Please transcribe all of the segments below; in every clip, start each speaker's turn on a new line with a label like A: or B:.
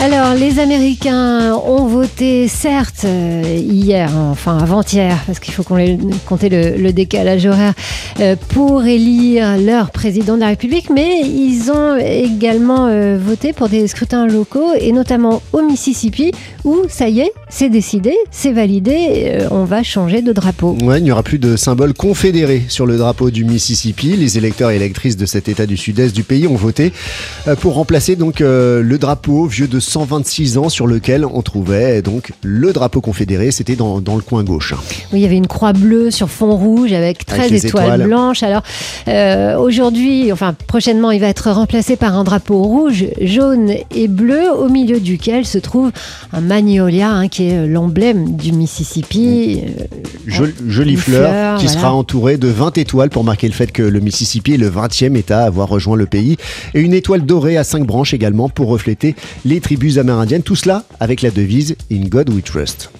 A: Alors, les Américains ont voté, certes, euh, hier, enfin avant-hier, parce qu'il faut qu'on compter le, décalage horaire, euh, pour élire leur président de la République, mais ils ont également euh, voté pour des scrutins locaux, et notamment au Mississippi, où ça y est, c'est décidé, c'est validé, on va changer de drapeau.
B: Ouais, il n'y aura plus de symbole confédéré sur le drapeau du Mississippi. Les électeurs et électrices de cet état du sud-est du pays ont voté pour remplacer donc le drapeau vieux de 126 ans sur lequel on trouvait donc le drapeau confédéré. C'était dans, le coin gauche.
A: Oui, il y avait une croix bleue sur fond rouge avec 13 étoiles, blanches. Alors euh, aujourd'hui, enfin prochainement, il va être remplacé par un drapeau rouge, jaune et bleu au milieu duquel se trouve un magnolia hein, qui est l'emblème du Mississippi.
B: Euh, jolie fleur, qui sera entourée de 20 étoiles pour marquer le fait que le Mississippi est le 20e État à avoir rejoint le pays. Et une étoile dorée à 5 branches également pour refléter les tribus amérindiennes, tout cela avec la devise In God We Trust.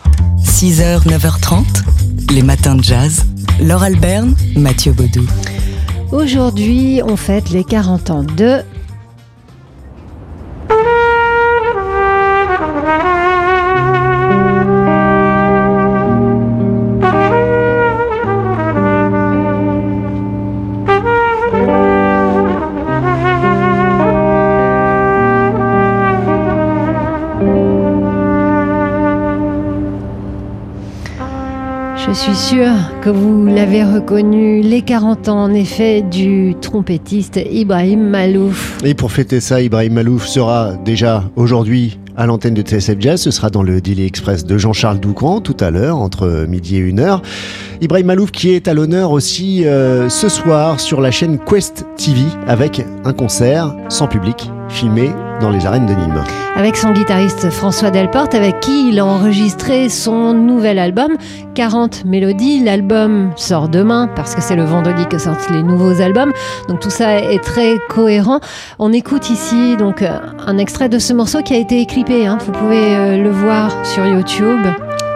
C: 6h, 9h30, les matins de jazz. Laure Alberne, Mathieu Baudou.
A: Aujourd'hui, on fête les 40 ans de Je suis sûre que vous l'avez reconnu, les 40 ans en effet du trompettiste Ibrahim Malouf.
B: Et pour fêter ça, Ibrahim Malouf sera déjà aujourd'hui à l'antenne de TSF Jazz. Ce sera dans le Daily Express de Jean-Charles Doucan tout à l'heure, entre midi et 1h. Ibrahim Malouf qui est à l'honneur aussi euh, ce soir sur la chaîne Quest TV avec un concert sans public filmé dans les arènes de Nîmes.
A: Avec son guitariste François Delporte, avec qui il a enregistré son nouvel album, 40 mélodies. L'album sort demain, parce que c'est le vendredi que sortent les nouveaux albums. Donc tout ça est très cohérent. On écoute ici donc un extrait de ce morceau qui a été éclipé. Hein. Vous pouvez euh, le voir sur YouTube.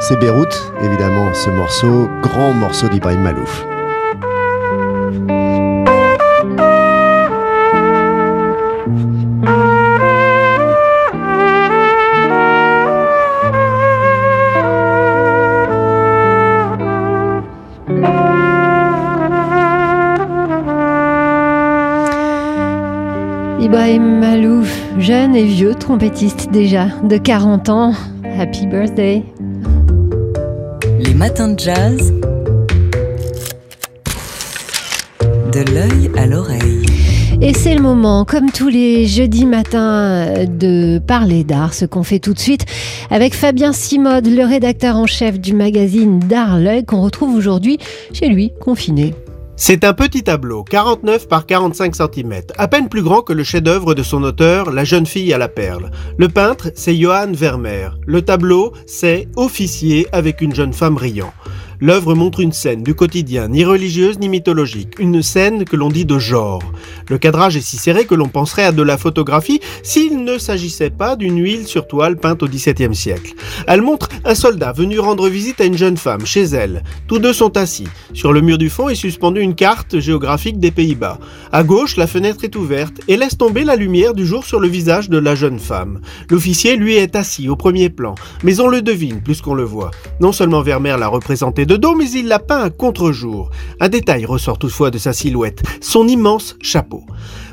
B: C'est Beyrouth, évidemment, ce morceau, grand morceau d'Ibrahim Malouf.
A: Ibrahim Malouf, jeune et vieux trompettiste déjà, de 40 ans. Happy birthday.
C: Les matins de jazz. De l'œil à l'oreille.
A: Et c'est le moment, comme tous les jeudis matins, de parler d'art, ce qu'on fait tout de suite avec Fabien Simode, le rédacteur en chef du magazine D'Art L'œil, qu'on retrouve aujourd'hui chez lui, confiné.
D: C'est un petit tableau, 49 par 45 cm, à peine plus grand que le chef-d'œuvre de son auteur, La jeune fille à la perle. Le peintre, c'est Johann Vermeer. Le tableau, c'est Officier avec une jeune femme riant. L'œuvre montre une scène du quotidien, ni religieuse ni mythologique, une scène que l'on dit de genre. Le cadrage est si serré que l'on penserait à de la photographie s'il ne s'agissait pas d'une huile sur toile peinte au XVIIe siècle. Elle montre un soldat venu rendre visite à une jeune femme chez elle. Tous deux sont assis. Sur le mur du fond est suspendue une carte géographique des Pays-Bas. À gauche, la fenêtre est ouverte et laisse tomber la lumière du jour sur le visage de la jeune femme. L'officier, lui, est assis au premier plan, mais on le devine plus qu'on le voit. Non seulement Vermeer l'a représenté de dos, mais il l'a peint à contre-jour. Un détail ressort toutefois de sa silhouette, son immense chapeau.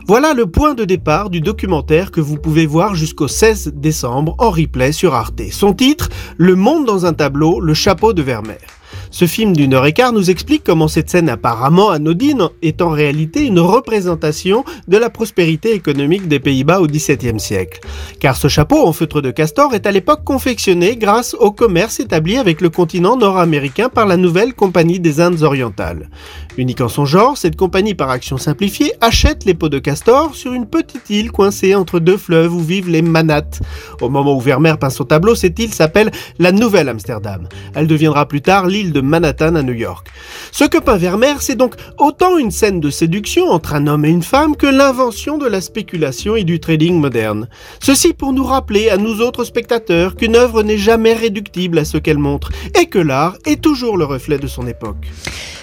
D: Voilà le point de départ du documentaire que vous pouvez voir jusqu'au 16 décembre en replay sur Arte. Son titre, Le monde dans un tableau, le chapeau de Vermeer. Ce film d'une heure et quart nous explique comment cette scène apparemment anodine est en réalité une représentation de la prospérité économique des Pays-Bas au XVIIe siècle. Car ce chapeau en feutre de castor est à l'époque confectionné grâce au commerce établi avec le continent nord-américain par la nouvelle Compagnie des Indes orientales. Unique en son genre, cette compagnie par action simplifiée achète les peaux de castor sur une petite île coincée entre deux fleuves où vivent les Manates. Au moment où Vermeer peint son tableau, cette île s'appelle la Nouvelle Amsterdam. Elle deviendra plus tard l'île de Manhattan à New York. Ce que peint Vermeer, c'est donc autant une scène de séduction entre un homme et une femme que l'invention de la spéculation et du trading moderne. Ceci pour nous rappeler à nous autres spectateurs qu'une œuvre n'est jamais réductible à ce qu'elle montre et que l'art est toujours le reflet de son époque.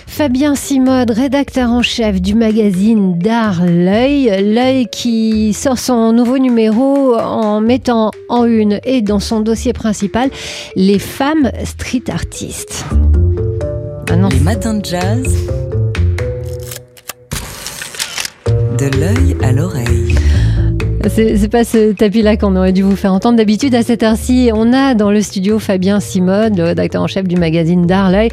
A: Fabien Simode, rédacteur en chef du magazine D'Art L'œil, l'œil qui sort son nouveau numéro en mettant en une et dans son dossier principal les femmes street artistes.
C: Les matins de jazz. De l'œil à l'oreille.
A: C'est pas ce tapis-là qu'on aurait dû vous faire entendre. D'habitude, à cette heure-ci, on a dans le studio Fabien Simode, le rédacteur en chef du magazine Darley,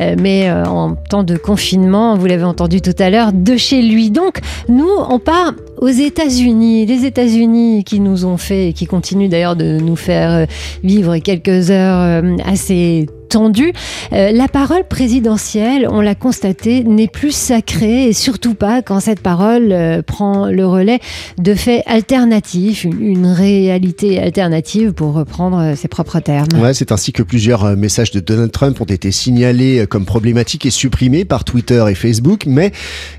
A: euh, mais euh, en temps de confinement, vous l'avez entendu tout à l'heure, de chez lui. Donc, nous, on part aux États-Unis. Les États-Unis qui nous ont fait, et qui continuent d'ailleurs de nous faire euh, vivre quelques heures assez tendu. Euh, la parole présidentielle, on l'a constaté, n'est plus sacrée et surtout pas quand cette parole euh, prend le relais de faits alternatifs, une, réalité alternative pour reprendre euh, ses propres termes.
B: C'est ainsi que plusieurs messages de Donald Trump ont été signalés comme problématiques et supprimés par Twitter et Facebook, mais,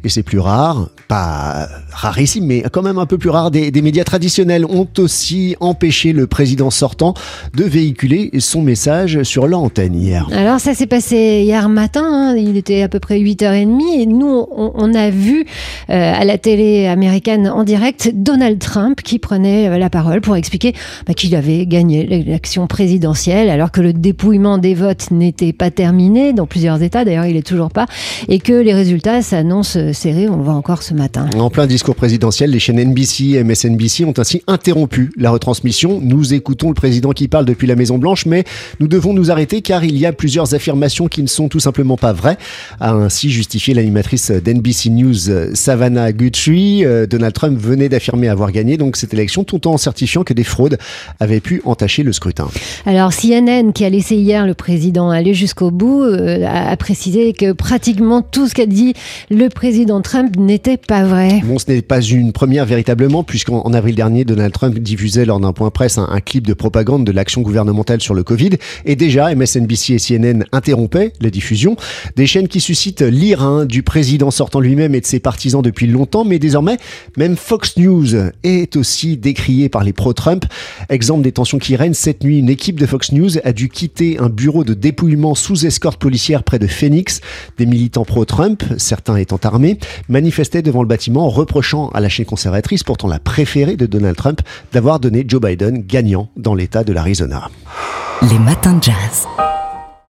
B: et c'est plus rare, pas rarissime, mais quand même un peu plus rare, des, des médias traditionnels ont aussi empêché le président sortant de véhiculer son message sur l'antenne.
A: Alors ça s'est passé hier matin, hein. il était à peu près 8h30 et nous on, a vu euh, à la télé américaine en direct Donald Trump qui prenait euh, la parole pour expliquer bah, qu'il avait gagné l'élection présidentielle alors que le dépouillement des votes n'était pas terminé dans plusieurs États, d'ailleurs il est toujours pas, et que les résultats s'annoncent serrés, on le voit encore ce matin.
B: En plein discours présidentiel, les chaînes NBC et MSNBC ont ainsi interrompu la retransmission. Nous écoutons le président qui parle depuis la Maison Blanche, mais nous devons nous arrêter car il y a plusieurs affirmations qui ne sont tout simplement pas vraies, a ainsi justifié l'animatrice d'NBC News Savannah Guthrie. Euh, Donald Trump venait d'affirmer avoir gagné donc cette élection tout en certifiant que des fraudes avaient pu entacher le scrutin.
A: Alors CNN, qui a laissé hier le président aller jusqu'au bout, euh, a précisé que pratiquement tout ce qu'a dit le président Trump n'était pas vrai.
B: Bon, ce n'est pas une première véritablement, puisqu'en avril dernier, Donald Trump diffusait lors d'un point presse un, clip de propagande de l'action gouvernementale sur le Covid. Et déjà, MSNBC et CNN interrompaient la diffusion. Des chaînes qui suscitent l'ire du président sortant lui-même et de ses partisans depuis longtemps, mais désormais, même Fox News est aussi décriée par les pro-Trump. Exemple des tensions qui règnent, cette nuit, une équipe de Fox News a dû quitter un bureau de dépouillement sous escorte policière près de Phoenix. Des militants pro-Trump, certains étant armés, manifestaient devant le bâtiment, reprochant à la conservatrice, pourtant la préférée de Donald Trump, d'avoir donné Joe Biden gagnant dans l'État de l'Arizona.
C: Les matins de jazz.